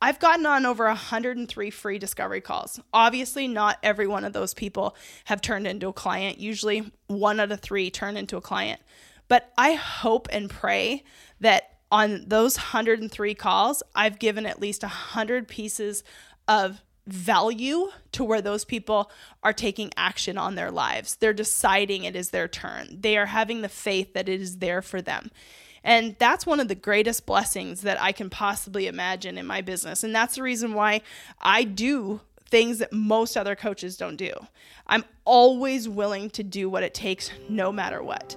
I've gotten on over 103 free discovery calls. Obviously, not every one of those people have turned into a client. Usually, one out of three turn into a client. But I hope and pray that on those 103 calls, I've given at least 100 pieces of value to where those people are taking action on their lives. They're deciding it is their turn. They are having the faith that it is there for them. And that's one of the greatest blessings that I can possibly imagine in my business. And that's the reason why I do things that most other coaches don't do. I'm always willing to do what it takes no matter what.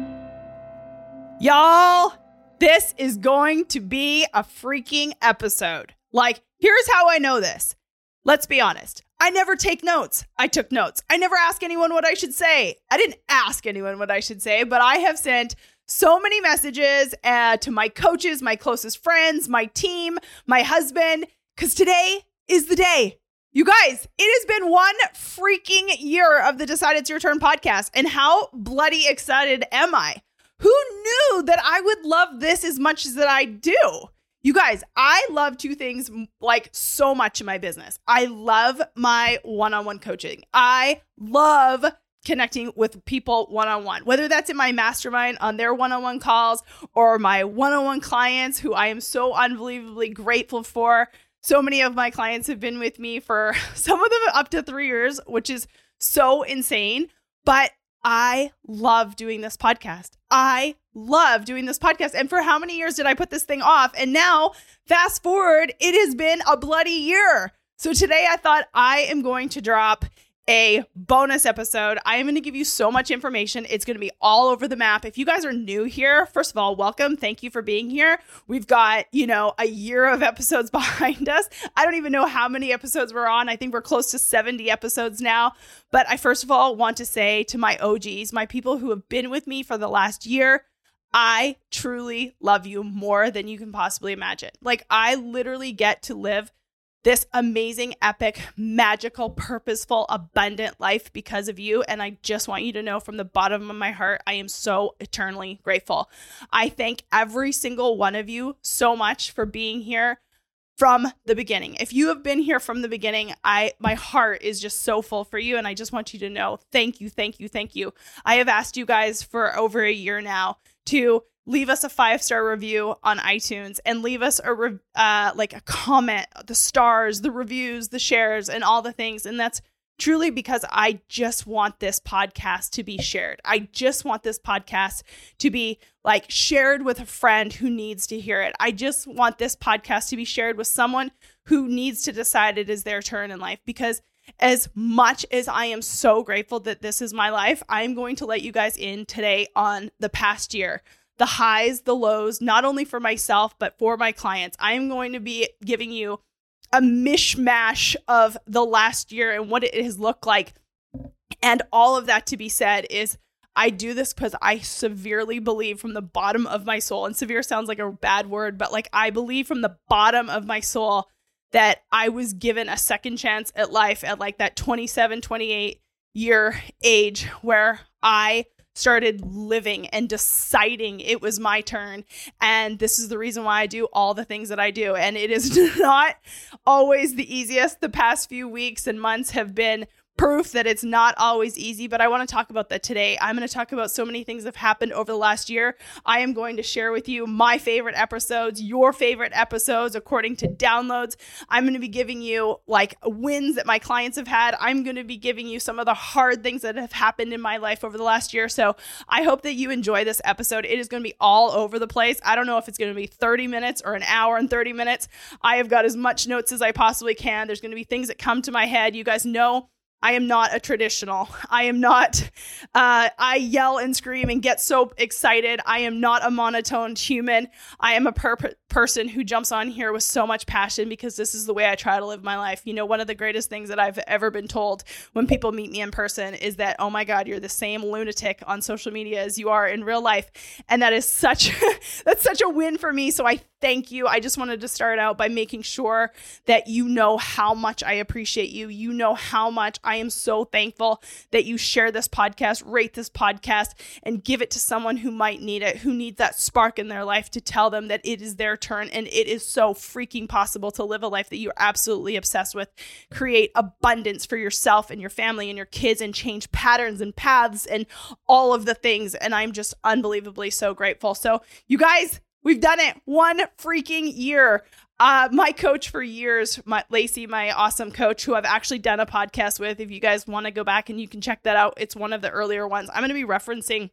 Y'all, this is going to be a freaking episode. Like, here's how I know this. Let's be honest. I never take notes. I took notes. I never ask anyone what I should say. I didn't ask anyone what I should say, but I have sent so many messages uh, to my coaches, my closest friends, my team, my husband, because today is the day. You guys, it has been one freaking year of the Decide It's Your Turn podcast. And how bloody excited am I? Who knew that I would love this as much as that I do? You guys, I love two things like so much in my business. I love my one on one coaching. I love connecting with people one on one, whether that's in my mastermind on their one on one calls or my one on one clients who I am so unbelievably grateful for. So many of my clients have been with me for some of them up to three years, which is so insane. But I love doing this podcast. I love doing this podcast. And for how many years did I put this thing off? And now, fast forward, it has been a bloody year. So today I thought I am going to drop a bonus episode. I am going to give you so much information. It's going to be all over the map. If you guys are new here, first of all, welcome. Thank you for being here. We've got, you know, a year of episodes behind us. I don't even know how many episodes we're on. I think we're close to 70 episodes now. But I first of all want to say to my OGs, my people who have been with me for the last year, I truly love you more than you can possibly imagine. Like, I literally get to live this amazing, epic, magical, purposeful, abundant life because of you. And I just want you to know from the bottom of my heart, I am so eternally grateful. I thank every single one of you so much for being here from the beginning. If you have been here from the beginning, I my heart is just so full for you and I just want you to know thank you, thank you, thank you. I have asked you guys for over a year now to leave us a five star review on iTunes and leave us a re- uh, like a comment, the stars, the reviews, the shares, and all the things. And that's truly because I just want this podcast to be shared. I just want this podcast to be like shared with a friend who needs to hear it. I just want this podcast to be shared with someone who needs to decide it is their turn in life because as much as I am so grateful that this is my life, I'm going to let you guys in today on the past year the highs, the lows, not only for myself, but for my clients. I am going to be giving you a mishmash of the last year and what it has looked like. And all of that to be said is I do this because I severely believe from the bottom of my soul, and severe sounds like a bad word, but like I believe from the bottom of my soul that I was given a second chance at life at like that 27, 28 year age where I started living and deciding it was my turn. And this is the reason why I do all the things that I do. And it is not always the easiest. The past few weeks and months have been proof that it's not always easy, but I want to talk about that today. I'm going to talk about so many things that have happened over the last year. I am going to share with you my favorite episodes, your favorite episodes according to downloads. I'm going to be giving you like wins that my clients have had. I'm going to be giving you some of the hard things that have happened in my life over the last year. So I hope that you enjoy this episode. It is going to be all over the place. I don't know if it's going to be 30 minutes or an hour and 30 minutes. I have got as much notes as I possibly can. There's going to be things that come to my head. You guys know I am not a traditional. I am not, uh, I yell and scream and get so excited. I am not a monotoned human. I am a per- person who jumps on here with so much passion because this is the way I try to live my life. You know, one of the greatest things that I've ever been told when people meet me in person is that, oh my God, you're the same lunatic on social media as you are in real life. And that is such, that's such a win for me. So I thank you. I just wanted to start out by making sure that you know how much I appreciate you. You know how much I am so thankful that you share this podcast, rate this podcast, and give it to someone who might need it, who needs that spark in their life to tell them that it is their turn and it is so freaking possible to live a life that you're absolutely obsessed with. Create abundance for yourself and your family and your kids and change patterns and paths and all of the things. And I'm just unbelievably so grateful. So, you guys, We've done it one freaking year. Uh, my coach for years, my, Lacey, my awesome coach, who I've actually done a podcast with. If you guys want to go back and you can check that out, it's one of the earlier ones. I'm going to be referencing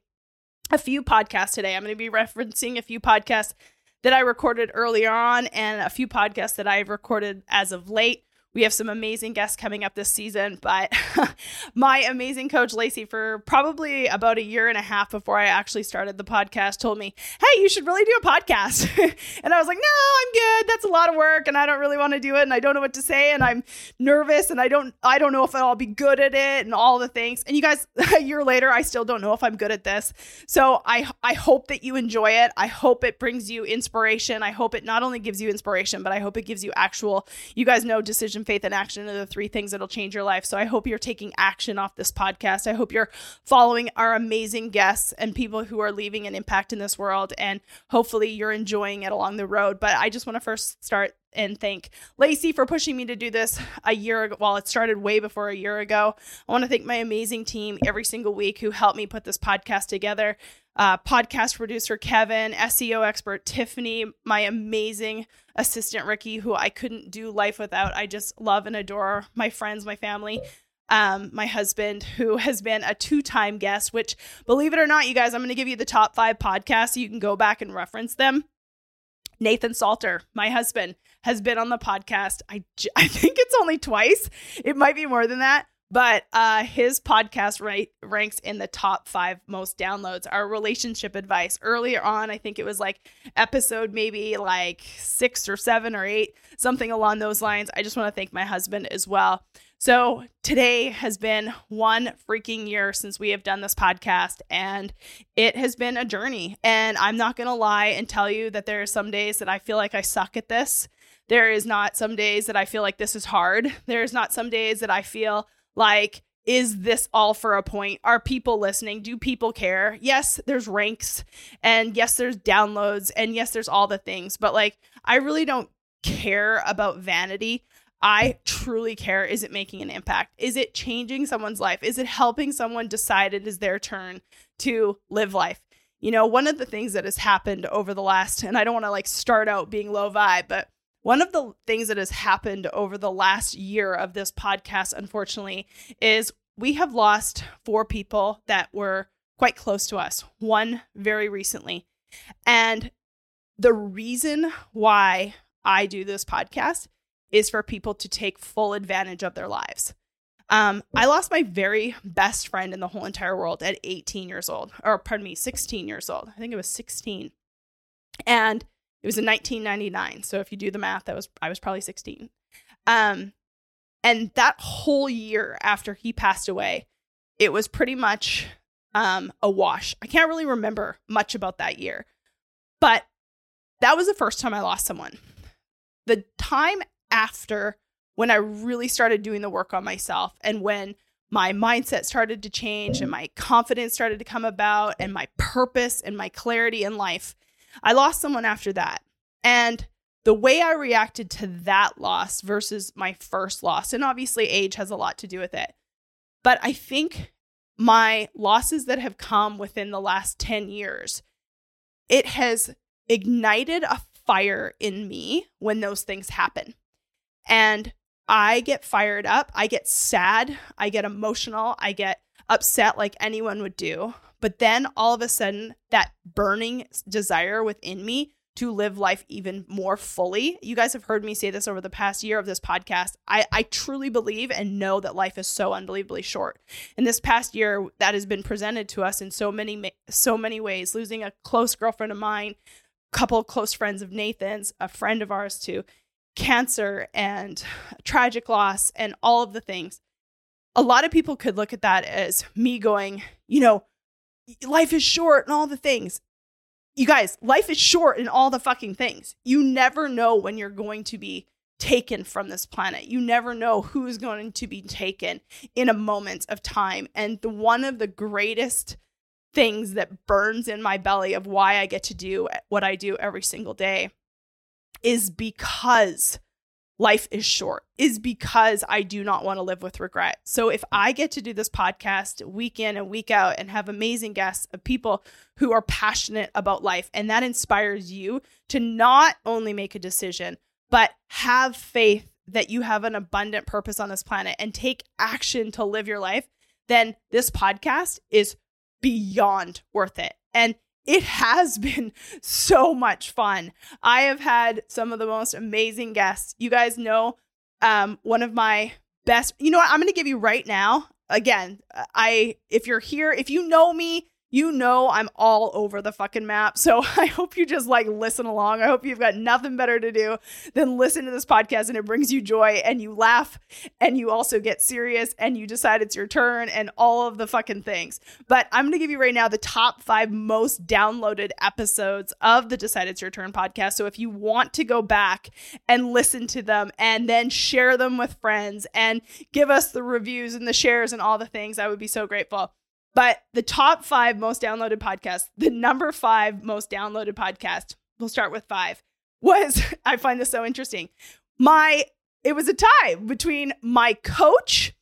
a few podcasts today. I'm going to be referencing a few podcasts that I recorded earlier on and a few podcasts that I've recorded as of late. We have some amazing guests coming up this season, but my amazing coach Lacey, for probably about a year and a half before I actually started the podcast, told me, Hey, you should really do a podcast. and I was like, No, I'm good. That's a lot of work and I don't really want to do it and I don't know what to say and I'm nervous and I don't I don't know if I'll be good at it and all the things. And you guys, a year later, I still don't know if I'm good at this. So I I hope that you enjoy it. I hope it brings you inspiration. I hope it not only gives you inspiration, but I hope it gives you actual, you guys know decision faith, and action are the three things that'll change your life. So I hope you're taking action off this podcast. I hope you're following our amazing guests and people who are leaving an impact in this world. And hopefully you're enjoying it along the road. But I just want to first start and thank Lacey for pushing me to do this a year ago. Well, it started way before a year ago. I want to thank my amazing team every single week who helped me put this podcast together. Uh, podcast producer Kevin, SEO expert Tiffany, my amazing assistant Ricky, who I couldn't do life without. I just love and adore my friends, my family. Um, my husband, who has been a two time guest, which, believe it or not, you guys, I'm going to give you the top five podcasts so you can go back and reference them. Nathan Salter, my husband, has been on the podcast. I, I think it's only twice. It might be more than that. But uh, his podcast right, ranks in the top five most downloads. Our relationship advice earlier on, I think it was like episode maybe like six or seven or eight, something along those lines. I just want to thank my husband as well. So today has been one freaking year since we have done this podcast, and it has been a journey. And I'm not going to lie and tell you that there are some days that I feel like I suck at this. There is not some days that I feel like this is hard. There's not some days that I feel like is this all for a point? Are people listening? Do people care? Yes, there's ranks and yes, there's downloads and yes, there's all the things, but like I really don't care about vanity. I truly care is it making an impact? Is it changing someone's life? Is it helping someone decide it is their turn to live life? You know, one of the things that has happened over the last, and I don't want to like start out being low vibe, but one of the things that has happened over the last year of this podcast, unfortunately, is we have lost four people that were quite close to us, one very recently. And the reason why I do this podcast is for people to take full advantage of their lives. Um, I lost my very best friend in the whole entire world at 18 years old, or pardon me, 16 years old. I think it was 16. And it was in 1999. So if you do the math, that was I was probably 16. Um, and that whole year after he passed away, it was pretty much um, a wash. I can't really remember much about that year, but that was the first time I lost someone. The time after when I really started doing the work on myself and when my mindset started to change and my confidence started to come about and my purpose and my clarity in life, I lost someone after that. And the way I reacted to that loss versus my first loss, and obviously age has a lot to do with it, But I think my losses that have come within the last 10 years, it has ignited a fire in me when those things happen. And I get fired up, I get sad, I get emotional, I get upset like anyone would do. But then all of a sudden, that burning desire within me to live life even more fully. You guys have heard me say this over the past year of this podcast. I, I truly believe and know that life is so unbelievably short. In this past year, that has been presented to us in so many so many ways. Losing a close girlfriend of mine, a couple close friends of Nathan's, a friend of ours to cancer and tragic loss and all of the things. A lot of people could look at that as me going, you know, life is short and all the things you guys, life is short in all the fucking things. You never know when you're going to be taken from this planet. You never know who's going to be taken in a moment of time. And the one of the greatest things that burns in my belly of why I get to do what I do every single day is because life is short is because I do not want to live with regret. So if I get to do this podcast week in and week out and have amazing guests of people who are passionate about life and that inspires you to not only make a decision but have faith that you have an abundant purpose on this planet and take action to live your life, then this podcast is beyond worth it. And it has been so much fun. I have had some of the most amazing guests. You guys know um, one of my best, you know what? I'm going to give you right now. Again, I if you're here, if you know me, you know I'm all over the fucking map. So I hope you just like listen along. I hope you've got nothing better to do than listen to this podcast and it brings you joy and you laugh and you also get serious and you decide it's your turn and all of the fucking things. But I'm going to give you right now the top five most downloaded episodes of the Decide It's Your Turn podcast. So if you want to go back and listen to them and then share them with friends and give us the reviews and the shares and all the things, I would be so grateful. But the top five most downloaded podcasts, the number five most downloaded podcast, we'll start with five, was I find this so interesting. My, it was a tie between my coach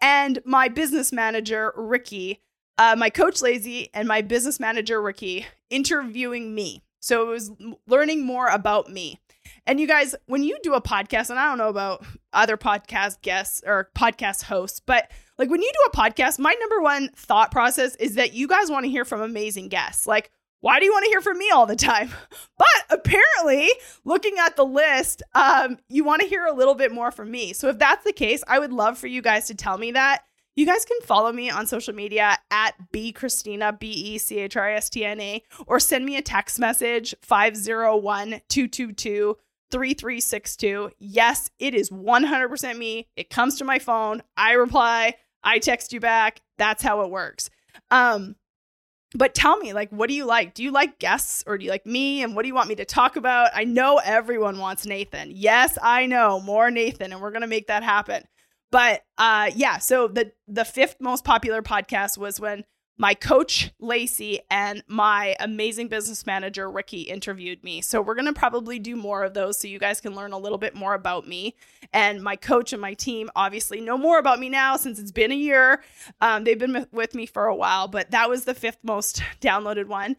and my business manager, Ricky. Uh, my coach, Lacey, and my business manager, Ricky, interviewing me. So it was learning more about me. And you guys, when you do a podcast, and I don't know about other podcast guests or podcast hosts, but like when you do a podcast, my number one thought process is that you guys want to hear from amazing guests. Like, why do you want to hear from me all the time? But apparently, looking at the list, um, you want to hear a little bit more from me. So if that's the case, I would love for you guys to tell me that. You guys can follow me on social media at B Christina, B E C H R I S T N A, or send me a text message 501 222 3362. Yes, it is 100% me. It comes to my phone. I reply. I text you back. That's how it works. Um, but tell me, like, what do you like? Do you like guests or do you like me? And what do you want me to talk about? I know everyone wants Nathan. Yes, I know more Nathan, and we're gonna make that happen. But uh, yeah, so the the fifth most popular podcast was when my coach Lacey and my amazing business manager Ricky interviewed me. So we're going to probably do more of those so you guys can learn a little bit more about me. And my coach and my team obviously know more about me now since it's been a year. Um, they've been with me for a while, but that was the fifth most downloaded one.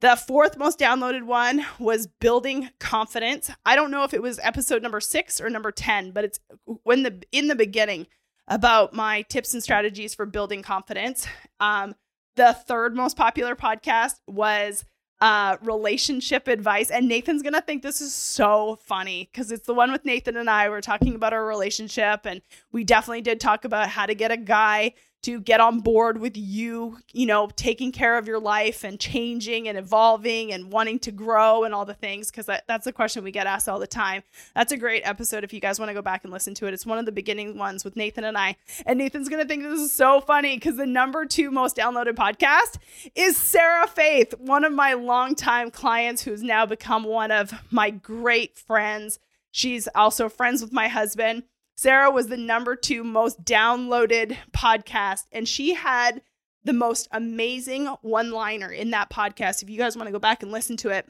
The fourth most downloaded one was building confidence. I don't know if it was episode number 6 or number 10, but it's when the in the beginning about my tips and strategies for building confidence. Um, the third most popular podcast was uh, relationship advice. And Nathan's going to think this is so funny because it's the one with Nathan and I. We're talking about our relationship, and we definitely did talk about how to get a guy to get on board with you, you know, taking care of your life and changing and evolving and wanting to grow and all the things, because that, that's the question we get asked all the time. That's a great episode if you guys want to go back and listen to it. It's one of the beginning ones with Nathan and I. And Nathan's going to think this is so funny because the number two most downloaded podcast is Sarah Faith, one of my longtime clients who's now become one of my great friends. She's also friends with my husband. Sarah was the number two most downloaded podcast, and she had the most amazing one liner in that podcast. If you guys want to go back and listen to it,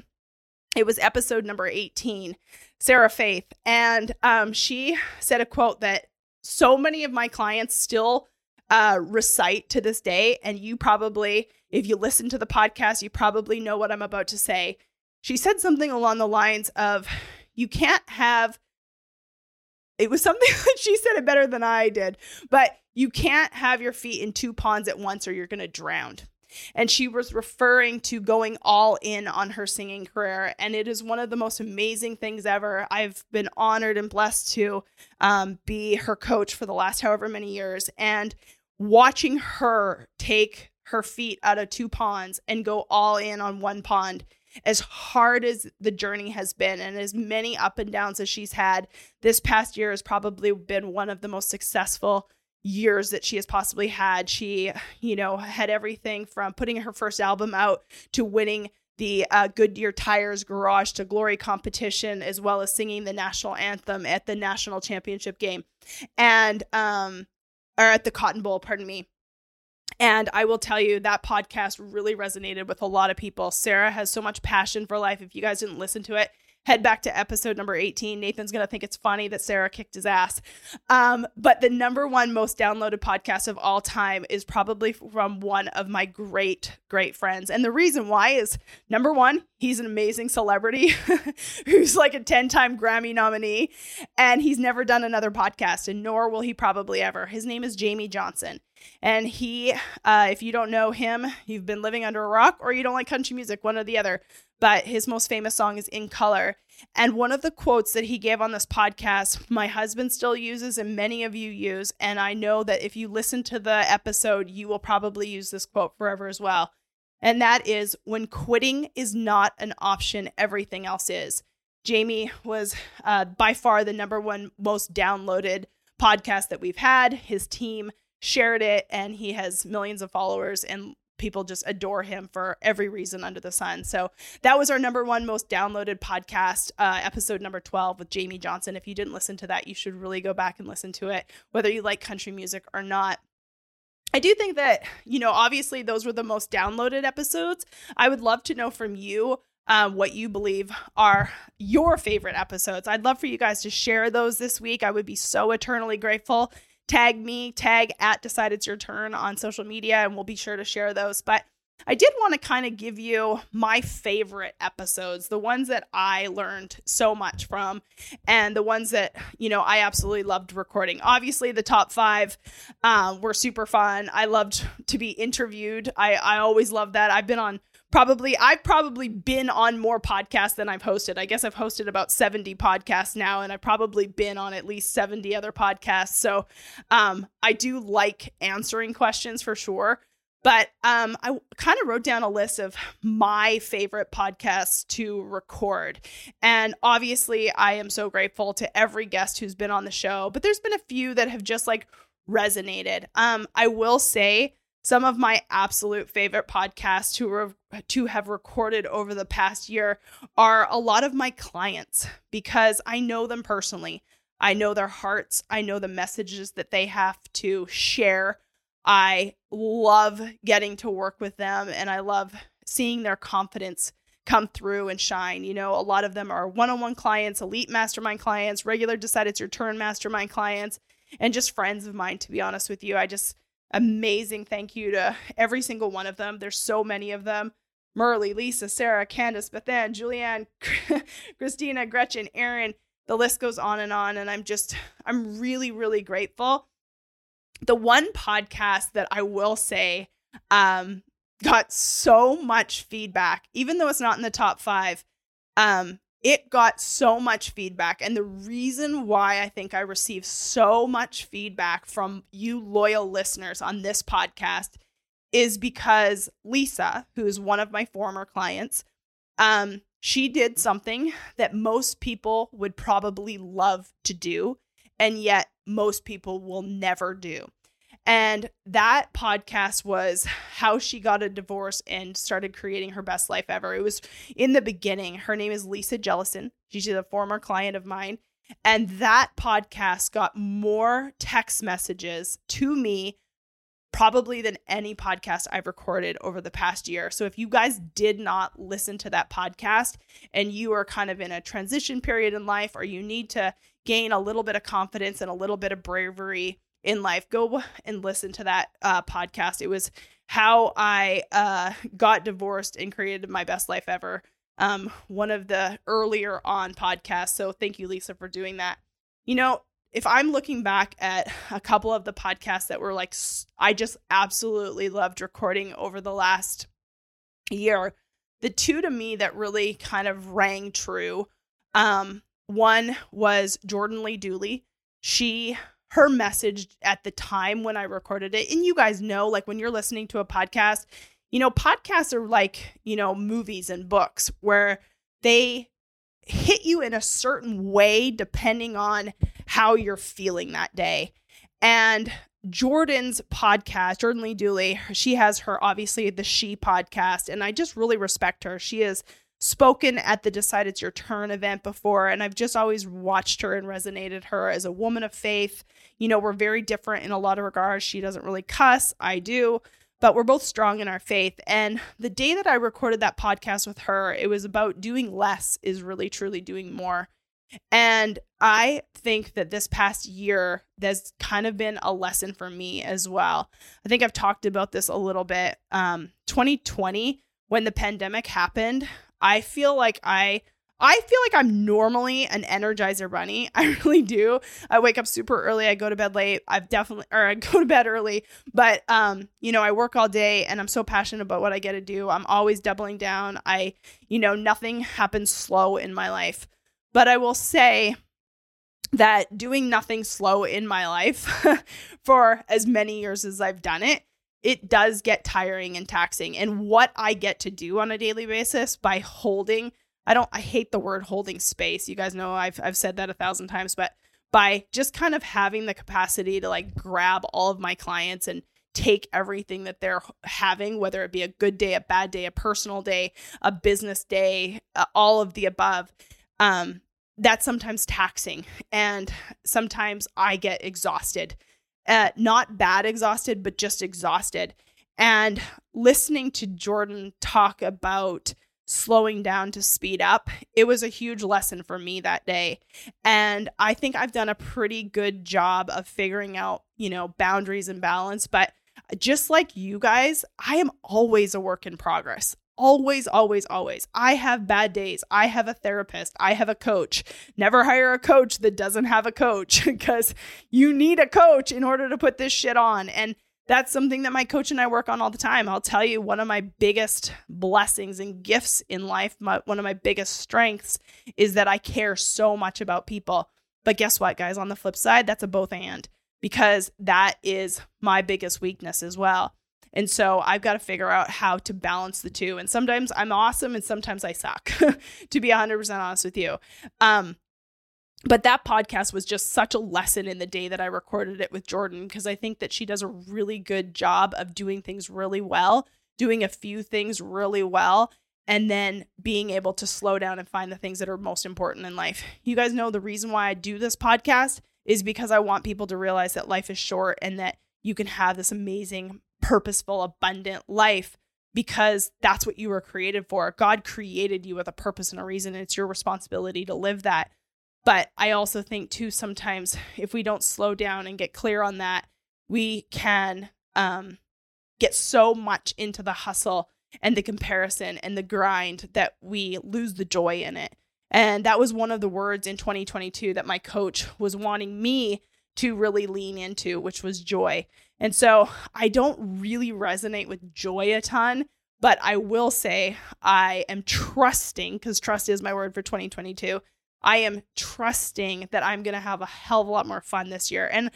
it was episode number 18, Sarah Faith. And um, she said a quote that so many of my clients still uh, recite to this day. And you probably, if you listen to the podcast, you probably know what I'm about to say. She said something along the lines of, You can't have, it was something that she said it better than I did, but you can't have your feet in two ponds at once or you're going to drown. And she was referring to going all in on her singing career. And it is one of the most amazing things ever. I've been honored and blessed to um, be her coach for the last however many years. And watching her take her feet out of two ponds and go all in on one pond as hard as the journey has been and as many up and downs as she's had this past year has probably been one of the most successful years that she has possibly had she you know had everything from putting her first album out to winning the uh, Goodyear Tires Garage to Glory competition, as well as singing the national anthem at the national championship game. And um, or at the Cotton Bowl, pardon me. And I will tell you that podcast really resonated with a lot of people. Sarah has so much passion for life. If you guys didn't listen to it, head back to episode number 18. Nathan's going to think it's funny that Sarah kicked his ass. Um, but the number one most downloaded podcast of all time is probably from one of my great, great friends. And the reason why is number one, he's an amazing celebrity who's like a 10 time Grammy nominee, and he's never done another podcast, and nor will he probably ever. His name is Jamey Johnson. And he, uh, if you don't know him, you've been living under a rock or you don't like country music, one or the other. But his most famous song is In Color. And one of the quotes that he gave on this podcast, my husband still uses and many of you use. And I know that if you listen to the episode, you will probably use this quote forever as well. And that is when quitting is not an option, everything else is. Jamey was uh, by far the number one most downloaded podcast that we've had. His team shared it and he has millions of followers and people just adore him for every reason under the sun. So that was our number one most downloaded podcast, uh, episode number 12 with Jamey Johnson. If you didn't listen to that, you should really go back and listen to it, whether you like country music or not. I do think that, you know, obviously those were the most downloaded episodes. I would love to know from you um, what you believe are your favorite episodes. I'd love for you guys to share those this week. I would be so eternally grateful tag me, tag at Decide It's Your Turn on social media, and we'll be sure to share those. But I did want to kind of give you my favorite episodes, the ones that I learned so much from, and the ones that, you know, I absolutely loved recording. Obviously, the top five um, were super fun. I loved to be interviewed. I, I always love that. I've been on probably I've probably been on more podcasts than I've hosted. I guess I've hosted about 70 podcasts now and I've probably been on at least 70 other podcasts. So um I do like answering questions for sure. But um I kind of wrote down a list of my favorite podcasts to record. And obviously I am so grateful to every guest who's been on the show, but there's been a few that have just like resonated. Um I will say some of my absolute favorite podcasts to re- to have recorded over the past year are a lot of my clients because I know them personally. I know their hearts, I know the messages that they have to share. I love getting to work with them and I love seeing their confidence come through and shine. You know, a lot of them are one on one clients, elite mastermind clients, regular Decide It's Your Turn mastermind clients, and just friends of mine, to be honest with you. I just amazing thank you to every single one of them. There's so many of them. Merle, Lisa, Sarah, Candace, Bethan, Julianne, Christina, Gretchen, Aaron. The list goes on and on. And I'm just, I'm really, really grateful. The one podcast that I will say um, got so much feedback, even though it's not in the top five, um, it got so much feedback. And the reason why I think I received so much feedback from you loyal listeners on this podcast is because Lisa, who's one of my former clients, um, she did something that most people would probably love to do, and yet most people will never do. And that podcast was how she got a divorce and started creating her best life ever. It was in the beginning. Her name is Lisa Jellison. She's a former client of mine. And that podcast got more text messages to me probably than any podcast I've recorded over the past year. So if you guys did not listen to that podcast and you are kind of in a transition period in life or you need to gain a little bit of confidence and a little bit of bravery in life. Go and listen to that uh, podcast. It was how I uh, got divorced and created my best life ever. Um, one of the earlier on podcasts. So thank you, Lisa, for doing that. You know, if I'm looking back at a couple of the podcasts that were like, I just absolutely loved recording over the last year, the two to me that really kind of rang true. Um, one was Jordan Lee Dooley. She her message at the time when I recorded it, and you guys know, like when you're listening to a podcast, you know, podcasts are like, you know, movies and books where they hit you in a certain way depending on how you're feeling that day. And Jordan's podcast, Jordan Lee Dooley, she has her obviously the She podcast, and I just really respect her. She has spoken at the Decide It's Your Turn event before, and I've just always watched her and resonated her as a woman of faith. You know, we're very different in a lot of regards. She doesn't really cuss, I do, but we're both strong in our faith. And the day that I recorded that podcast with her, it was about doing less is really truly doing more. And I think that this past year, there's kind of been a lesson for me as well. I think I've talked about this a little bit. Um, 2020, when the pandemic happened, I feel like I I feel like I'm normally an energizer bunny. I really do. I wake up super early. I go to bed late. I've definitely, or I go to bed early, but, um, you know, I work all day and I'm so passionate about what I get to do. I'm always doubling down. I, you know, nothing happens slow in my life. But I will say that doing nothing slow in my life for as many years as I've done it, it does get tiring and taxing. And what I get to do on a daily basis by holding, I don't, I hate the word holding space. You guys know I've, I've said that a thousand times, but by just kind of having the capacity to like grab all of my clients and take everything that they're having, whether it be a good day, a bad day, a personal day, a business day, uh, all of the above. Um, that's sometimes taxing. And sometimes I get exhausted uh, not bad exhausted, but just exhausted. And listening to Jordan talk about slowing down to speed up, it was a huge lesson for me that day. And I think I've done a pretty good job of figuring out, you know, boundaries and balance. But just like you guys, I am always a work in progress always, always, always. I have bad days. I have a therapist. I have a coach. Never hire a coach that doesn't have a coach because you need a coach in order to put this shit on. And that's something that my coach and I work on all the time. I'll tell you, one of my biggest blessings and gifts in life, my, one of my biggest strengths is that I care so much about people. But guess what, guys? On the flip side, that's a both and because that is my biggest weakness as well. And so I've got to figure out how to balance the two. And sometimes I'm awesome and sometimes I suck, to be 100% honest with you. Um, but that podcast was just such a lesson in the day that I recorded it with Jordan because I think that she does a really good job of doing things really well, doing a few things really well, and then being able to slow down and find the things that are most important in life. You guys know the reason why I do this podcast is because I want people to realize that life is short and that you can have this amazing purposeful, abundant life because that's what you were created for. God created you with a purpose and a reason, and it's your responsibility to live that. But I also think, too, sometimes if we don't slow down and get clear on that, we can um, get so much into the hustle and the comparison and the grind that we lose the joy in it. And that was one of the words in 2022 that my coach was wanting me to really lean into, which was joy. And so I don't really resonate with joy a ton, but I will say I am trusting, because trust is my word for 2022. I am trusting that I'm going to have a hell of a lot more fun this year. And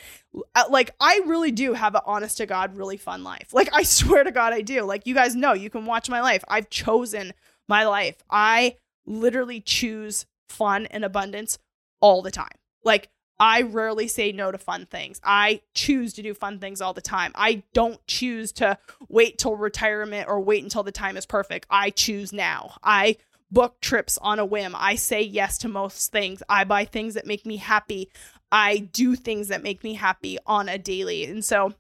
uh, like, I really do have an honest to God, really fun life. Like, I swear to God, I do. Like, you guys know, you can watch my life. I've chosen my life. I literally choose fun and abundance all the time. Like, I rarely say no to fun things. I choose to do fun things all the time. I don't choose to wait till retirement or wait until the time is perfect. I choose now. I book trips on a whim. I say yes to most things. I buy things that make me happy. I do things that make me happy on a daily. And so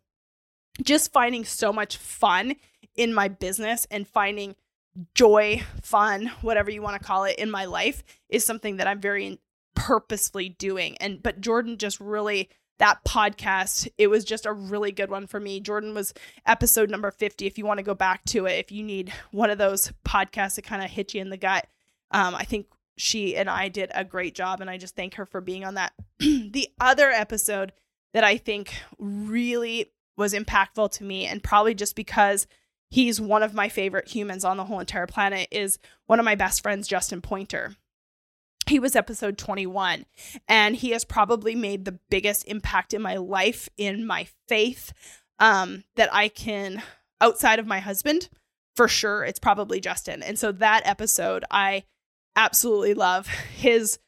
just finding so much fun in my business and finding joy, fun, whatever you want to call it in my life is something that I'm very purposefully doing. And but Jordan just really that podcast, it was just a really good one for me. Jordan was episode number 50. If you want to go back to it, if you need one of those podcasts that kind of hit you in the gut, um, I think she and I did a great job. And I just thank her for being on that. the other episode that I think really was impactful to me, and probably just because he's one of my favorite humans on the whole entire planet, is one of my best friends, Justin Pointer. He was episode 21, and he has probably made the biggest impact in my life, in my faith, um, that I can, outside of my husband, for sure, it's probably Justin. And so that episode, I absolutely love his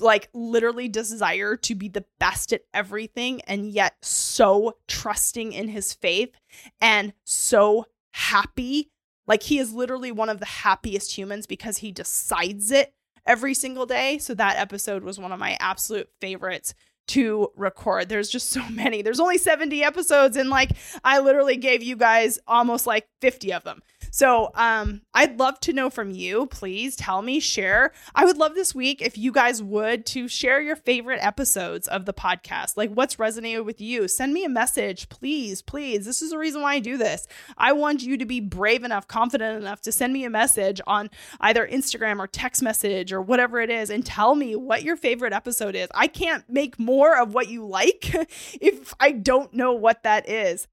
like literally desire to be the best at everything and yet so trusting in his faith and so happy. Like he is literally one of the happiest humans because he decides it every single day. So that episode was one of my absolute favorites to record. There's just so many. There's only 70 episodes and like I literally gave you guys almost like 50 of them. So um, I'd love to know from you. Please tell me, share. I would love this week if you guys would to share your favorite episodes of the podcast. Like what's resonated with you. Send me a message, please, please. This is the reason why I do this. I want you to be brave enough, confident enough to send me a message on either Instagram or text message or whatever it is and tell me what your favorite episode is. I can't make more of what you like if I don't know what that is.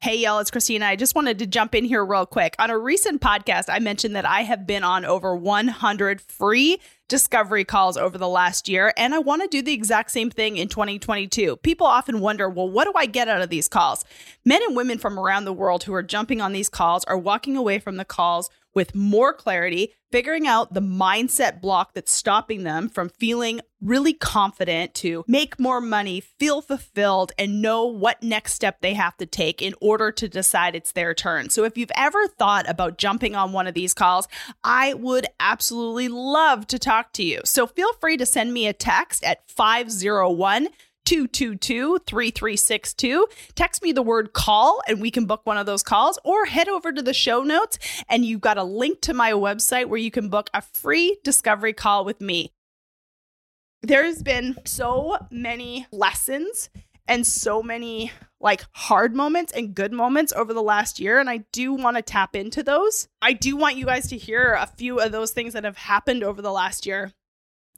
Hey, y'all, it's Christina. I just wanted to jump in here real quick. On a recent podcast, I mentioned that I have been on over 100 free discovery calls over the last year, and I want to do the exact same thing in 2022. People often wonder, well, what do I get out of these calls? Men and women from around the world who are jumping on these calls are walking away from the calls with more clarity, figuring out the mindset block that's stopping them from feeling really confident to make more money, feel fulfilled, and know what next step they have to take in order to decide it's their turn. So, if you've ever thought about jumping on one of these calls, I would absolutely love to talk to you. So, feel free to send me a text at 501- 222 3362. Text me the word call and we can book one of those calls, or head over to the show notes and you've got a link to my website where you can book a free discovery call with me. There's been so many lessons and so many like hard moments and good moments over the last year. And I do want to tap into those. I do want you guys to hear a few of those things that have happened over the last year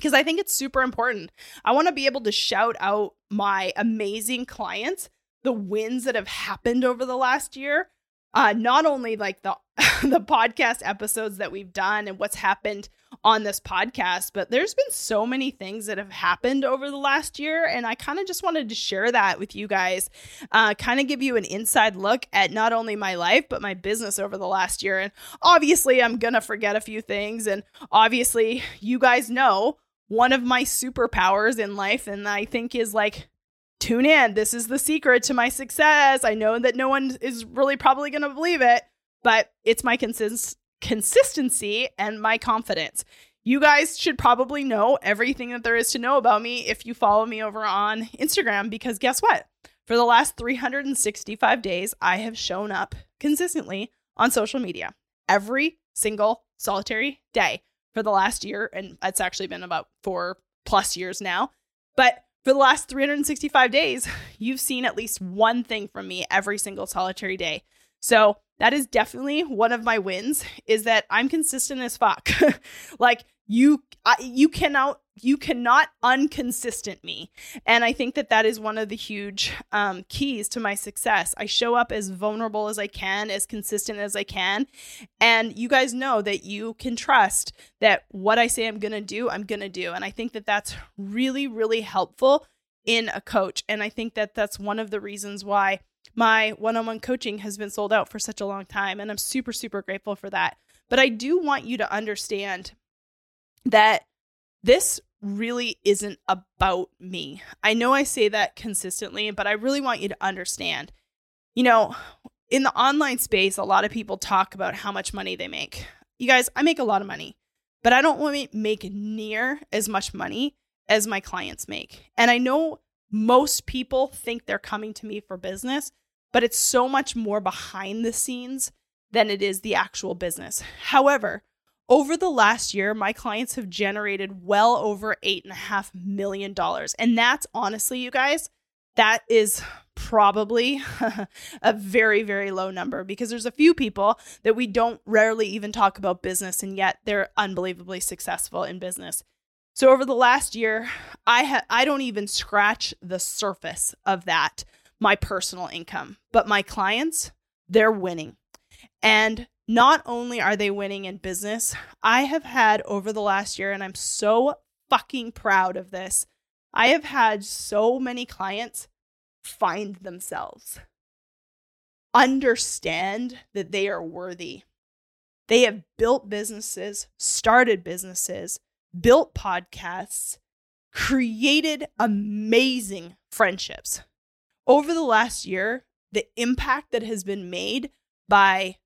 because I think it's super important. I want to be able to shout out my amazing clients, the wins that have happened over the last year. Uh, not only like the the podcast episodes that we've done and what's happened on this podcast, but there's been so many things that have happened over the last year, and I kind of just wanted to share that with you guys, uh, kind of give you an inside look at not only my life but my business over the last year. And obviously, I'm gonna forget a few things, and obviously, you guys know one of my superpowers in life and I think is like tune in. This is the secret to my success. I know that no one is really probably going to believe it, but it's my consist- consistency and my confidence. You guys should probably know everything that there is to know about me if you follow me over on Instagram because guess what? For the last 365 days, I have shown up consistently on social media every single solitary day for the last year, and it's actually been about four plus years now. But for the last 365 days, you've seen at least one thing from me every single solitary day. So that is definitely one of my wins is that I'm consistent as fuck. like you I, you cannot you cannot unconsistent me. And i think that that is one of the huge um, keys to my success. I show up as vulnerable as i can as consistent as i can. And you guys know that you can trust that what i say i'm gonna do i'm gonna do. And i think that that's really really helpful in a coach. And i think that that's one of the reasons why my one-on-one coaching has been sold out for such a long time. And i'm super super grateful for that. But i do want you to understand that this really isn't about me. I know I say that consistently, but I really want you to understand. You know, in the online space, a lot of people talk about how much money they make. You guys, I make a lot of money, but I don't want to make near as much money as my clients make. And I know most people think they're coming to me for business, but it's so much more behind the scenes than it is the actual business. However, Over the last year, my clients have generated well over $8.5 million. And that's honestly, you guys, that is probably a very, very low number because there's a few people that we don't rarely even talk about business, and yet they're unbelievably successful in business. So over the last year, I ha- I don't even scratch the surface of that, my personal income, but my clients, they're winning. And not only are they winning in business, I have had over the last year, and I'm so fucking proud of this. I have had so many clients find themselves, understand that they are worthy. They have built businesses, started businesses, built podcasts, created amazing friendships. Over the last year, the impact that has been made by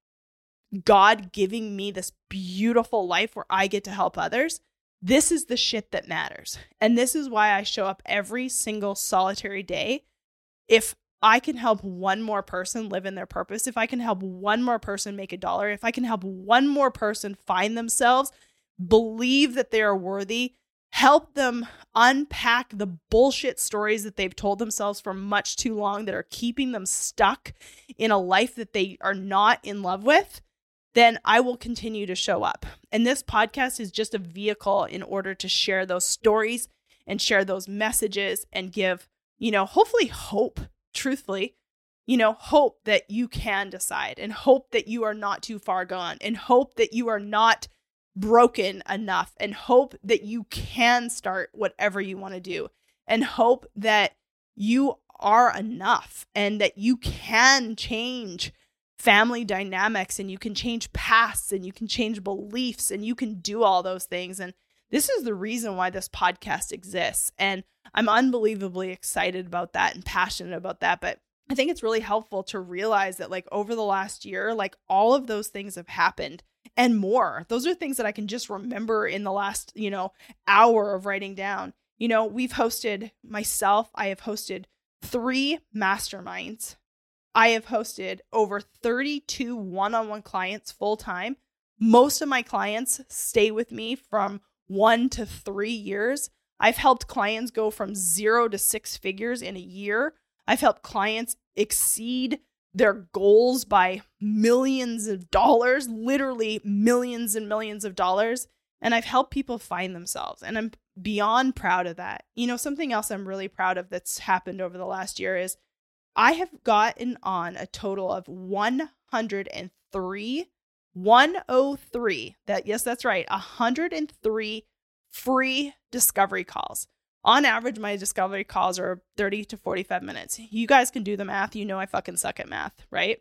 God giving me this beautiful life where I get to help others, this is the shit that matters. And this is why I show up every single solitary day. If I can help one more person live in their purpose, if I can help one more person make a dollar, if I can help one more person find themselves, believe that they are worthy, help them unpack the bullshit stories that they've told themselves for much too long that are keeping them stuck in a life that they are not in love with, then I will continue to show up. And this podcast is just a vehicle in order to share those stories and share those messages and give, you know, hopefully hope, truthfully, you know, hope that you can decide and hope that you are not too far gone and hope that you are not broken enough and hope that you can start whatever you want to do and hope that you are enough and that you can change family dynamics and you can change pasts and you can change beliefs and you can do all those things and this is the reason why this podcast exists and I'm unbelievably excited about that and passionate about that but I think it's really helpful to realize that like over the last year like all of those things have happened and more. Those are things that I can just remember in the last, you know, hour of writing down. You know, we've hosted myself, I have hosted three masterminds. I have hosted over 32 one on one clients full time. Most of my clients stay with me from one to three years. I've helped clients go from zero to six figures in a year. I've helped clients exceed their goals by millions of dollars, literally millions and millions of dollars. And I've helped people find themselves. And I'm beyond proud of that. You know, something else I'm really proud of that's happened over the last year is I have gotten on a total of 103, 103, that, yes, that's right, 103 free discovery calls on average, my discovery calls are 30 to 45 minutes. You guys can do the math. You know I fucking suck at math, right?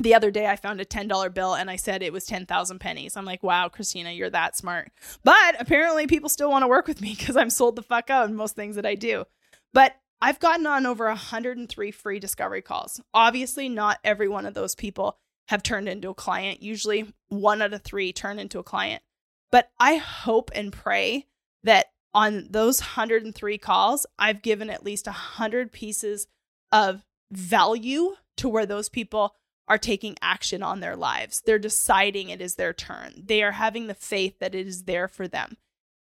The other day, I found a $10 bill and I said it was 10,000 pennies. I'm like, wow, Christina, you're that smart. But apparently, people still want to work with me because I'm sold the fuck out in most things that I do. But I've gotten on over 103 free discovery calls. Obviously, not every one of those people have turned into a client. Usually, one out of three turn into a client. But I hope and pray that on those 103 calls, I've given at least 100 pieces of value to where those people are taking action on their lives. They're deciding it is their turn. They are having the faith that it is there for them.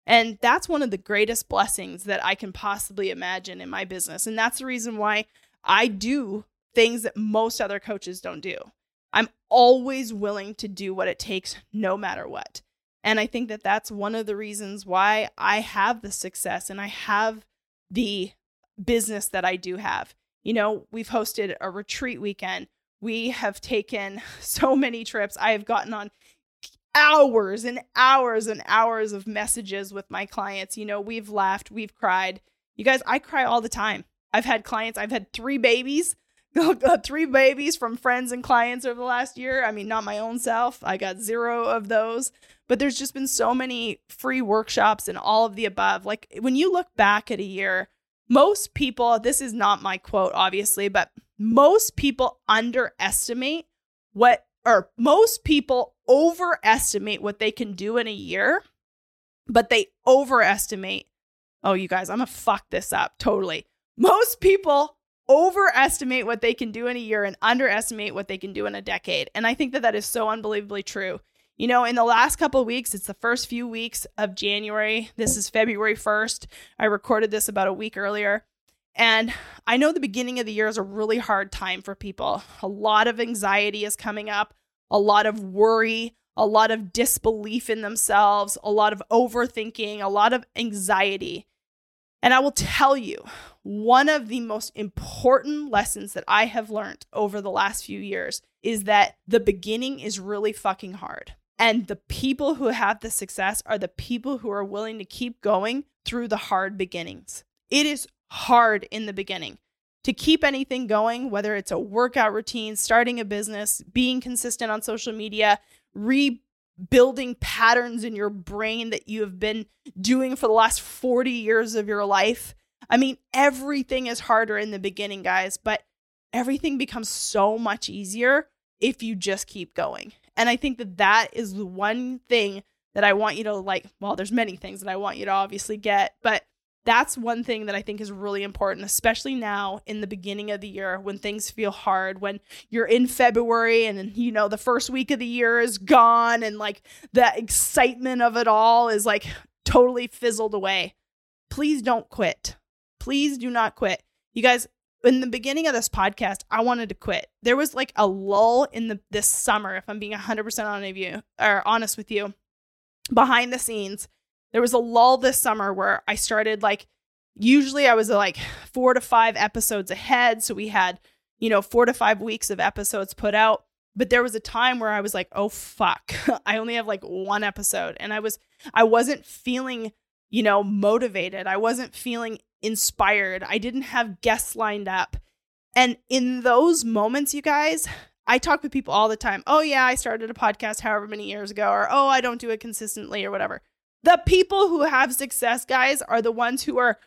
And that's one of the greatest blessings that I can possibly imagine in my business. And that's the reason why I do things that most other coaches don't do. I'm always willing to do what it takes, no matter what. And I think that that's one of the reasons why I have the success and I have the business that I do have. You know, we've hosted a retreat weekend. We have taken so many trips. I have gotten on hours and hours and hours of messages with my clients. You know, we've laughed, we've cried. You guys, I cry all the time. I've had clients, I've had three babies, uh, three babies from friends and clients over the last year. I mean, not my own self. I got zero of those. But there's just been so many free workshops and all of the above. Like when you look back at a year, most people, this is not my quote, obviously, but most people underestimate what, or most people overestimate what they can do in a year, but they overestimate. Oh, you guys, I'm gonna fuck this up totally. Most people overestimate what they can do in a year and underestimate what they can do in a decade. And I think that that is so unbelievably true You know, in the last couple weeks, it's the first few weeks of January. This is February 1st. I recorded this about a week earlier. And I know the beginning of the year is a really hard time for people. A lot of anxiety is coming up, a lot of worry, a lot of disbelief in themselves, a lot of overthinking, a lot of anxiety. And I will tell you, one of the most important lessons that I have learned over the last few years is that the beginning is really fucking hard. And the people who have the success are the people who are willing to keep going through the hard beginnings. It is hard in the beginning to keep anything going, whether it's a workout routine, starting a business, being consistent on social media, rebuilding patterns in your brain that you have been doing for the last 40 years of your life. I mean, everything is harder in the beginning, guys, but everything becomes so much easier if you just keep going. And I think that that is the one thing that I want you to like. Well, there's many things that I want you to obviously get, but that's one thing that I think is really important, especially now in the beginning of the year when things feel hard, when you're in February and, you know, the first week of the year is gone and like the excitement of it all is like totally fizzled away. Please don't quit. Please do not quit. You guys, in the beginning of this podcast, I wanted to quit. There was like a lull in the this summer, if I'm being 100% honest you, honest with you, behind the scenes there was a lull this summer where I started like usually I was like 4 to 5 episodes ahead, so we had, you know, 4 to 5 weeks of episodes put out. But there was a time where I was like, "Oh fuck. I only have like one episode." And I was I wasn't feeling, you know, motivated. I wasn't feeling inspired. I didn't have guests lined up. And in those moments, you guys, I talk with people all the time. Oh, yeah, I started a podcast however many years ago, or oh, I don't do it consistently, or whatever. The people who have success, guys, are the ones who are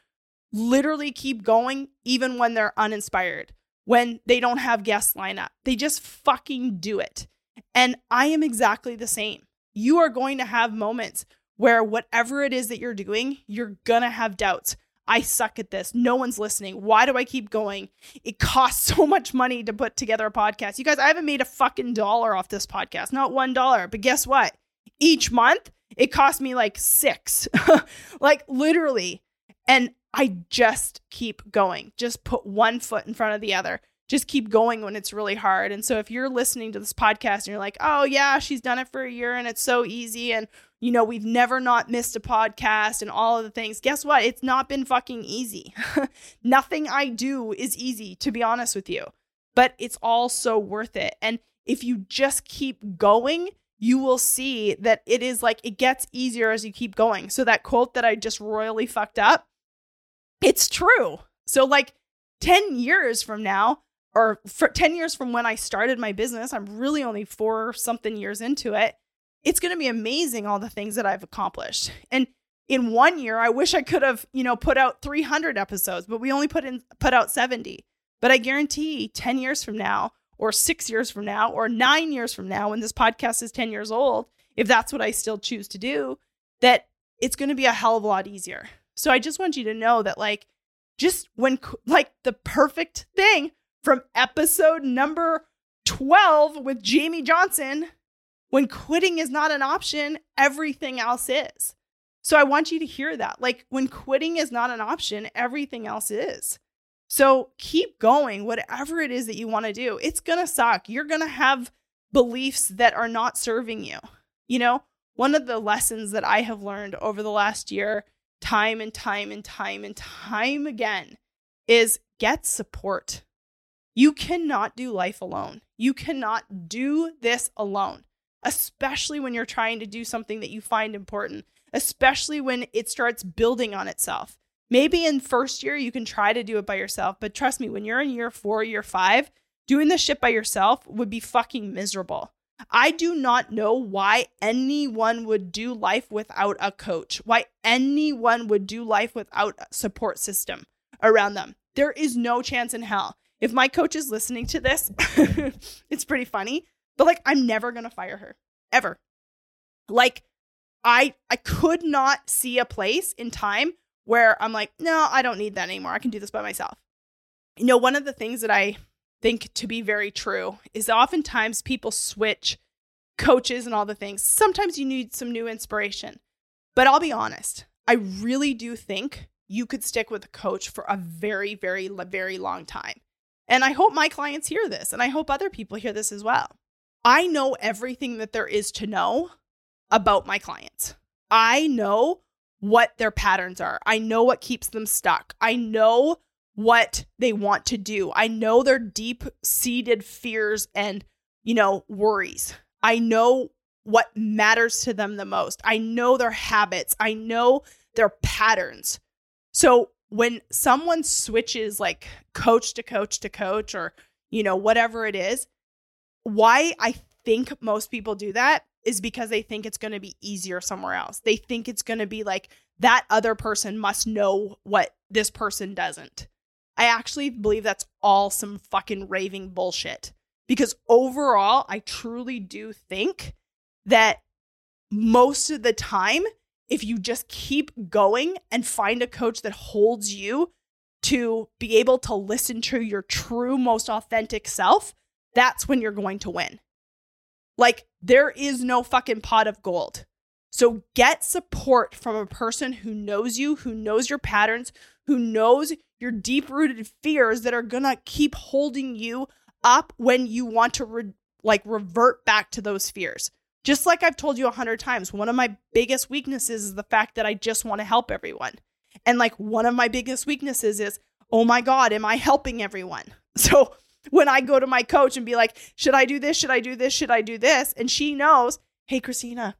literally keep going even when they're uninspired, when they don't have guests line up. They just fucking do it. And I am exactly the same. You are going to have moments where whatever it is that you're doing, you're going to have doubts. I suck at this. No one's listening. Why do I keep going? It costs so much money to put together a podcast. You guys, I haven't made a fucking dollar off this podcast, not one dollar. But guess what? Each month, it cost me like six, like literally. And I just keep going, just put one foot in front of the other. Just keep going when it's really hard. And so if you're listening to this podcast and you're like, oh, yeah, she's done it for a year and it's so easy. And, you know, we've never not missed a podcast and all of the things. Guess what? It's not been fucking easy. Nothing I do is easy, to be honest with you, but it's all so worth it. And if you just keep going, you will see that it is like it gets easier as you keep going. So that quote that I just royally fucked up, it's true. So like 10 years from now or 10 years from when I started my business, I'm really only 4 something years into it. It's going to be amazing all the things that I've accomplished. And in 1 year, I wish I could have, you know, put out 300 episodes, but we only put in put out 70. But I guarantee 10 years from now, or six years from now or nine years from now when this podcast is 10 years old, if that's what I still choose to do, that it's going to be a hell of a lot easier. So I just want you to know that, like, just when, like, the perfect thing from episode number 12 with Jamey Johnson, when quitting is not an option, everything else is. So I want you to hear that. Like, when quitting is not an option, everything else is. So keep going, whatever it is that you want to do. It's going to suck. You're going to have beliefs that are not serving you. You know, one of the lessons that I have learned over the last year, time and time and time and time again, is get support. You cannot do life alone. You cannot do this alone, especially when you're trying to do something that you find important, especially when it starts building on itself. Maybe in first year you can try to do it by yourself, but trust me, when you're in year 4, year 5, doing this shit by yourself would be fucking miserable. I do not know why anyone would do life without a coach, why anyone would do life without a support system around them. There is no chance in hell. If my coach is listening to this, it's pretty funny, but like I'm never going to fire her ever. Like I I could not see a place in time where I'm like, no, I don't need that anymore. I can do this by myself. You know, one of the things that I think to be very true is oftentimes people switch coaches and all the things. Sometimes you need some new inspiration. But I'll be honest, I really do think you could stick with a coach for a very, very, very long time. And I hope my clients hear this and I hope other people hear this as well. I know everything that there is to know about my clients. I know what their patterns are. I know what keeps them stuck. I know what they want to do. I know their deep seated fears and, you know, worries. I know what matters to them the most. I know their habits. I know their patterns. So when someone switches like coach to coach to coach or, you know, whatever it is, why I think most people do that is because they think it's going to be easier somewhere else. They think it's going to be like that other person must know what this person doesn't. I actually believe that's all some fucking raving bullshit. Because overall, I truly do think that most of the time, if you just keep going and find a coach that holds you to be able to listen to your true, most authentic self, that's when you're going to win. Like, there is no fucking pot of gold. So get support from a person who knows you, who knows your patterns, who knows your deep rooted fears that are gonna keep holding you up when you want to re- like revert back to those fears. Just like I've told you a hundred times, one of my biggest weaknesses is the fact that I just want to help everyone. And like one of my biggest weaknesses is, oh my God, am I helping everyone? So when I go to my coach and be like, should I do this? Should I do this? Should I do this? And she knows, hey, Christina,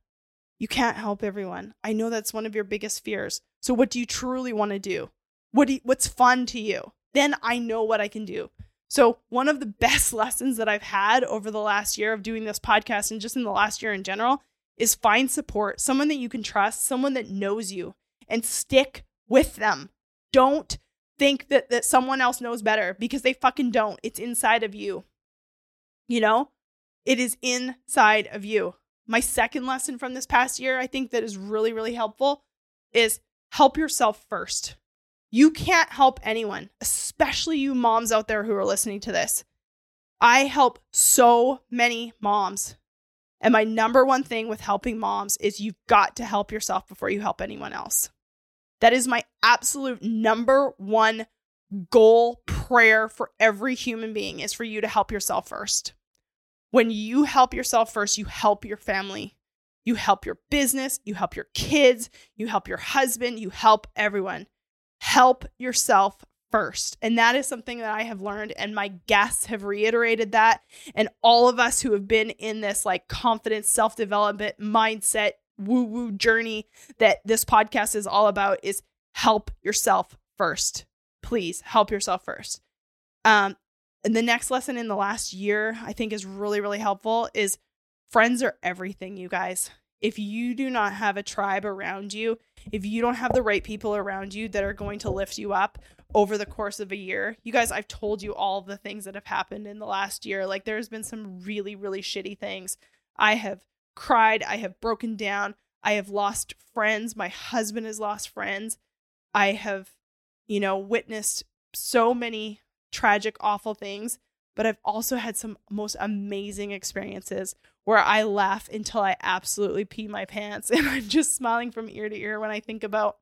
you can't help everyone. I know that's one of your biggest fears. So what do you truly want to do? What do you, what's fun to you? Then I know what I can do. So one of the best lessons that I've had over the last year of doing this podcast and just in the last year in general is find support, someone that you can trust, someone that knows you and stick with them. Don't think that that someone else knows better because they fucking don't. It's inside of you. You know? It is inside of you. My second lesson from this past year, I think that is really really helpful is help yourself first. You can't help anyone, especially you moms out there who are listening to this. I help so many moms. And my number one thing with helping moms is you've got to help yourself before you help anyone else. That is my absolute number one goal, prayer for every human being is for you to help yourself first. When you help yourself first, you help your family, you help your business, you help your kids, you help your husband, you help everyone. Help yourself first. And that is something that I have learned, and my guests have reiterated that. And all of us who have been in this like confidence, self development mindset, woo woo journey that this podcast is all about is help yourself first. Please help yourself first. Um, and the next lesson in the last year, I think, is really, really helpful is friends are everything, you guys. If you do not have a tribe around you, if you don't have the right people around you that are going to lift you up over the course of a year, you guys, I've told you all the things that have happened in the last year. Like, there's been some really, really shitty things. I have cried. I have broken down. I have lost friends. My husband has lost friends. I have, you know, witnessed so many tragic, awful things, but I've also had some most amazing experiences where I laugh until I absolutely pee my pants. And I'm just smiling from ear to ear when I think about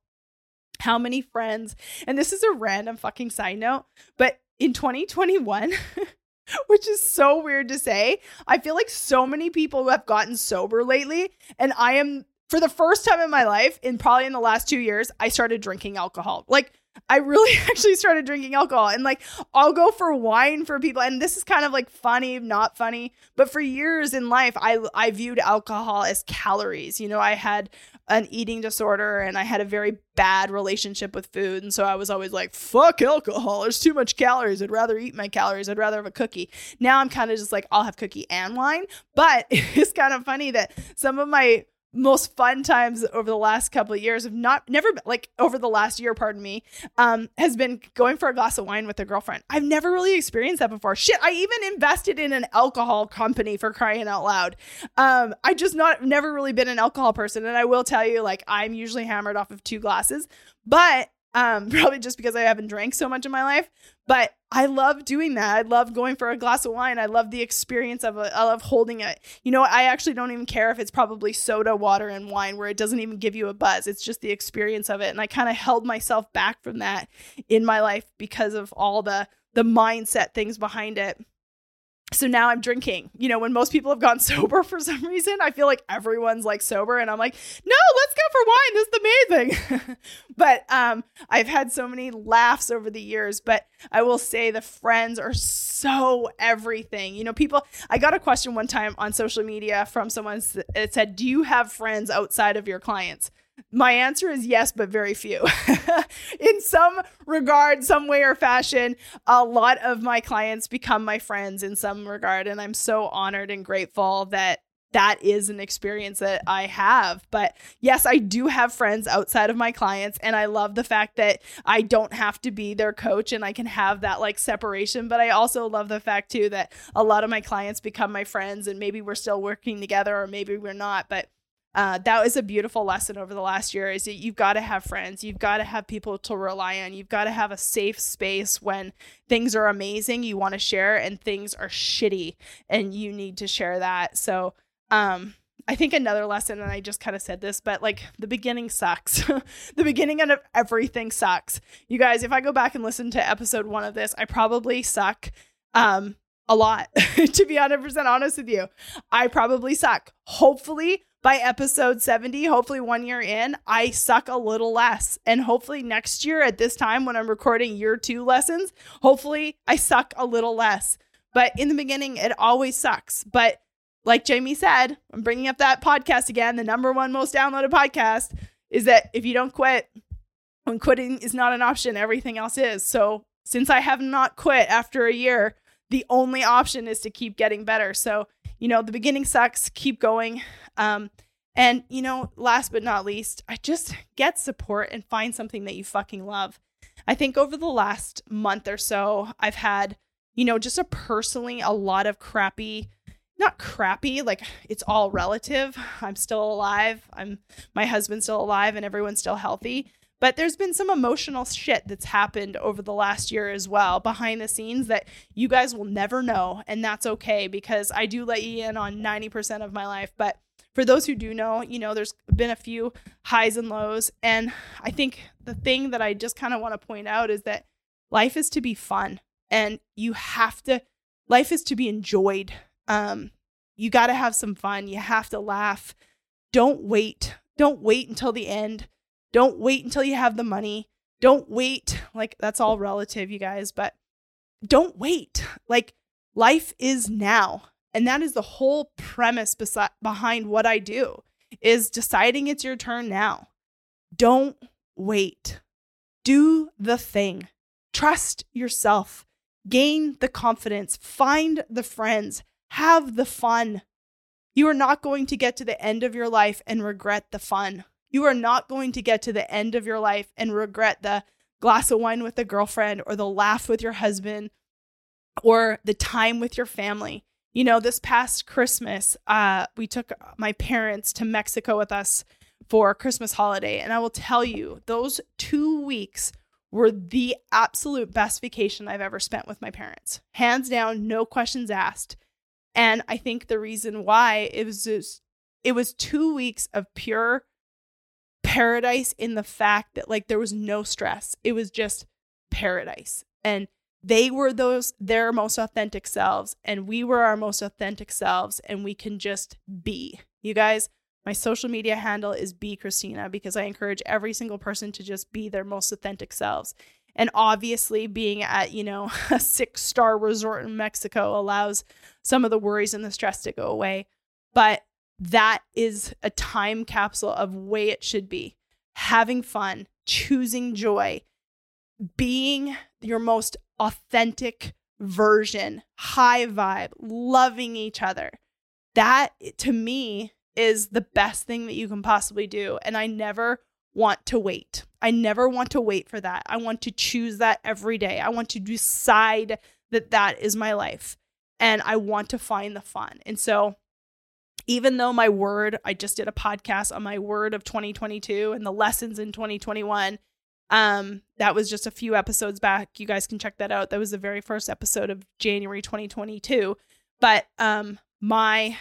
how many friends, and this is a random fucking side note, but in 2021, which is so weird to say. I feel like so many people have gotten sober lately, and I am for the first time in my life, in probably in the last two years, I started drinking alcohol. Like I really actually started drinking alcohol and like I'll go for wine for people and this is kind of like funny, not funny, but for years in life I I viewed alcohol as calories. You know, I had an eating disorder and I had a very bad relationship with food. And so I was always like, fuck alcohol. There's too much calories. I'd rather eat my calories. I'd rather have a cookie. Now I'm kind of just like, I'll have cookie and wine. But it's kind of funny that some of my most fun times over the last couple of years have not never like over the last year pardon me um has been going for a glass of wine with a girlfriend. I've never really experienced that before. Shit i even invested in an alcohol company for crying out loud. Um i just not never really been an alcohol person and i will tell you like i'm usually hammered off of two glasses but Um, probably just because I haven't drank so much in my life. But I love doing that. I love going for a glass of wine. I love the experience of it. I love holding it. You know, I actually don't even care if it's probably soda, water, and wine where it doesn't even give you a buzz. It's just the experience of it. And I kind of held myself back from that in my life because of all the the mindset things behind it so now I'm drinking. You know, when most people have gone sober for some reason, I feel like everyone's like sober and I'm like, "No, let's go for wine. This is amazing." but um I've had so many laughs over the years, but I will say the friends are so everything. You know, people I got a question one time on social media from someone that said, "Do you have friends outside of your clients?" My answer is yes, but very few. in some regard, some way or fashion, a lot of my clients become my friends in some regard. And I'm so honored and grateful that that is an experience that I have. But yes, I do have friends outside of my clients. And I love the fact that I don't have to be their coach and I can have that like separation. But I also love the fact too that a lot of my clients become my friends and maybe we're still working together or maybe we're not. But uh, that was a beautiful lesson over the last year is that you've got to have friends you've got to have people to rely on you've got to have a safe space when things are amazing you want to share and things are shitty and you need to share that so um I think another lesson, and I just kind of said this, but like the beginning sucks. the beginning of everything sucks. You guys, if I go back and listen to episode one of this, I probably suck um, a lot, to be 100% honest with you. I probably suck. Hopefully, by episode 70, hopefully one year in, I suck a little less. And hopefully next year at this time when I'm recording year two lessons, hopefully I suck a little less. But in the beginning, it always sucks. But like Jamey said, I'm bringing up that podcast again, the number one most downloaded podcast is that if you don't quit, when quitting is not an option, everything else is. So since I have not quit after a year, the only option is to keep getting better. So, you know, the beginning sucks, keep going. Um, and, you know, last but not least, I just get support and find something that you fucking love. I think over the last month or so, I've had, you know, just a personally a lot of crappy, not crappy, like it's all relative. I'm still alive. I'm my husband's still alive and everyone's still healthy. But there's been some emotional shit that's happened over the last year as well behind the scenes that you guys will never know. And that's okay because I do let you in on 90% of my life. But for those who do know, you know, there's been a few highs and lows. And I think the thing that I just kind of want to point out is that life is to be fun and you have to, life is to be enjoyed. Um, you got to have some fun. You have to laugh. Don't wait. Don't wait until the end. Don't wait until you have the money. Don't wait. Like, that's all relative, you guys, but don't wait. Like, life is now. And that is the whole premise besi- behind what I do is deciding it's your turn now. Don't wait. Do the thing. Trust yourself. Gain the confidence. Find the friends. Have the fun. You are not going to get to the end of your life and regret the fun. You are not going to get to the end of your life and regret the glass of wine with a girlfriend or the laugh with your husband or the time with your family you know, this past Christmas, uh, we took my parents to Mexico with us for Christmas holiday. And I will tell you, those two weeks were the absolute best vacation I've ever spent with my parents. Hands down, no questions asked. And I think the reason why it was it was two weeks of pure paradise in the fact that like there was no stress. It was just paradise. And they were those their most authentic selves and we were our most authentic selves and we can just be you guys my social media handle is be christina because i encourage every single person to just be their most authentic selves and obviously being at you know a six star resort in mexico allows some of the worries and the stress to go away but that is a time capsule of way it should be having fun choosing joy being your most authentic version, high vibe, loving each other. That to me is the best thing that you can possibly do. And I never want to wait. I never want to wait for that. I want to choose that every day. I want to decide that that is my life and I want to find the fun. And so, even though my word, I just did a podcast on my word of 2022 and the lessons in 2021, Um, that was just a few episodes back. You guys can check that out. That was the very first episode of January 2022. But um, my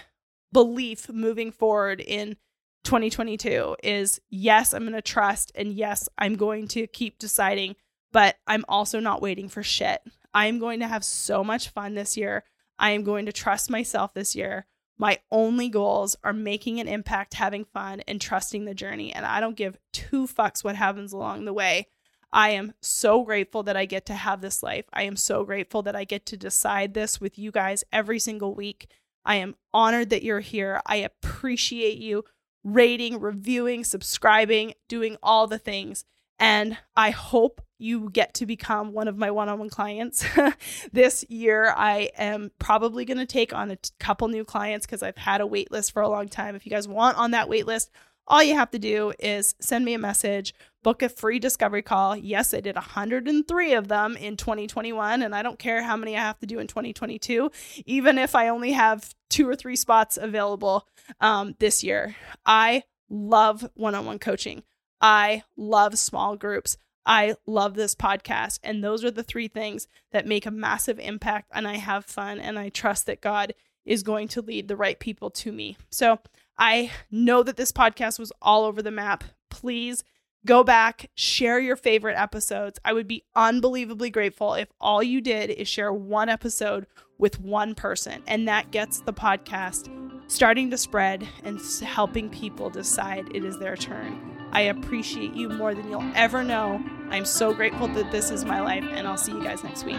belief moving forward in 2022 is yes, I'm going to trust and yes, I'm going to keep deciding, but I'm also not waiting for shit. I am going to have so much fun this year. I am going to trust myself this year. My only goals are making an impact, having fun, and trusting the journey. And I don't give two fucks what happens along the way. I am so grateful that I get to have this life. I am so grateful that I get to decide this with you guys every single week. I am honored that you're here. I appreciate you rating, reviewing, subscribing, doing all the things. And I hope you get to become one of my one on one clients. this year, I am probably going to take on a t- couple new clients because I've had a wait list for a long time. If you guys want on that wait list, all you have to do is send me a message, book a free discovery call. Yes, I did 103 of them in 2021, and I don't care how many I have to do in 2022, even if I only have two or three spots available um, this year. I love one on one coaching. I love small groups. I love this podcast. And those are the three things that make a massive impact. And I have fun and I trust that God is going to lead the right people to me. So I know that this podcast was all over the map. Please go back, share your favorite episodes. I would be unbelievably grateful if all you did is share one episode with one person, and that gets the podcast starting to spread and helping people decide it is their turn. I appreciate you more than you'll ever know. I'm so grateful that this is my life, and I'll see you guys next week.